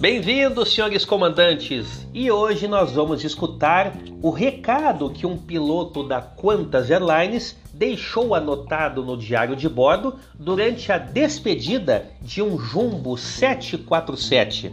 Bem-vindos, senhores comandantes! E hoje nós vamos escutar o recado que um piloto da Qantas Airlines deixou anotado no diário de bordo durante a despedida de um Jumbo 747.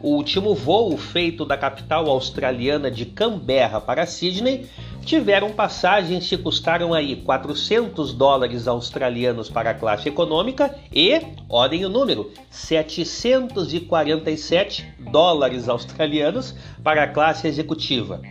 O último voo feito da capital australiana de Canberra para Sydney tiveram passagens que custaram aí 400 dólares australianos para a classe econômica e, olhem o número, 747 dólares australianos para a classe executiva.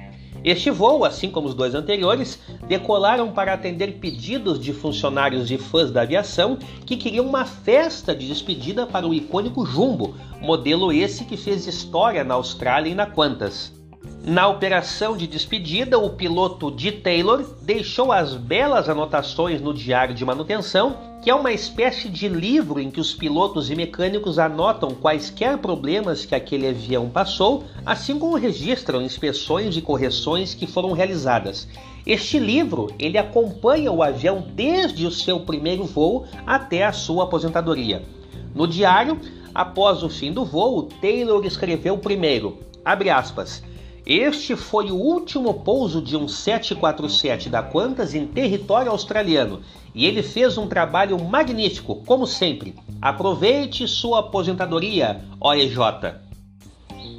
Este voo, assim como os dois anteriores, decolaram para atender pedidos de funcionários e fãs da aviação que queriam uma festa de despedida para o icônico Jumbo, modelo esse que fez história na Austrália e na Qantas. Na operação de despedida, o piloto de Taylor deixou as belas anotações no diário de manutenção, que é uma espécie de livro em que os pilotos e mecânicos anotam quaisquer problemas que aquele avião passou, assim como registram inspeções e correções que foram realizadas. Este livro ele acompanha o avião desde o seu primeiro voo até a sua aposentadoria. No diário, após o fim do voo, Taylor escreveu primeiro, abre aspas, este foi o último pouso de um 747 da Qantas em território australiano e ele fez um trabalho magnífico, como sempre. Aproveite sua aposentadoria, OEJ.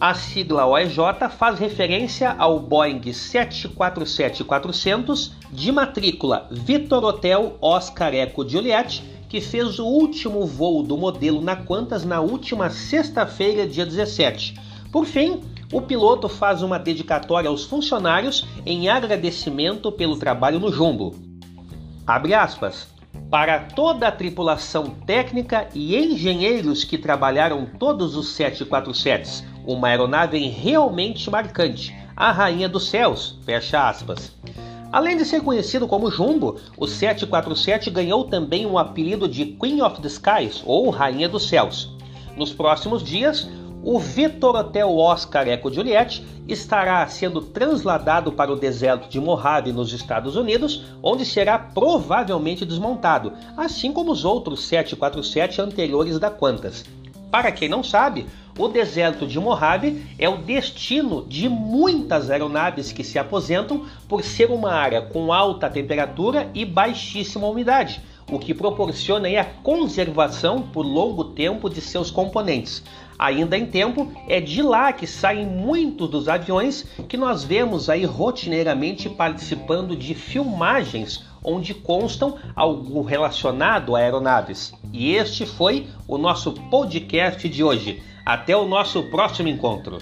A sigla OEJ faz referência ao Boeing 747-400 de matrícula Victor Hotel Oscar Eco Juliet, que fez o último voo do modelo na Qantas na última sexta-feira, dia 17. Por fim, o piloto faz uma dedicatória aos funcionários em agradecimento pelo trabalho no jumbo. Abre aspas. Para toda a tripulação técnica e engenheiros que trabalharam todos os 747s, uma aeronave realmente marcante, a rainha dos céus, fecha aspas. Além de ser conhecido como Jumbo, o 747 ganhou também o um apelido de Queen of the Skies, ou Rainha dos Céus. Nos próximos dias, o Vitor Hotel Oscar Eco Juliet estará sendo transladado para o deserto de Mojave, nos Estados Unidos, onde será provavelmente desmontado, assim como os outros 747 anteriores da Qantas. Para quem não sabe, o deserto de Mojave é o destino de muitas aeronaves que se aposentam por ser uma área com alta temperatura e baixíssima umidade o que proporciona a conservação por longo tempo de seus componentes. Ainda em tempo, é de lá que saem muitos dos aviões que nós vemos aí rotineiramente participando de filmagens onde constam algo relacionado a aeronaves. E este foi o nosso podcast de hoje. Até o nosso próximo encontro.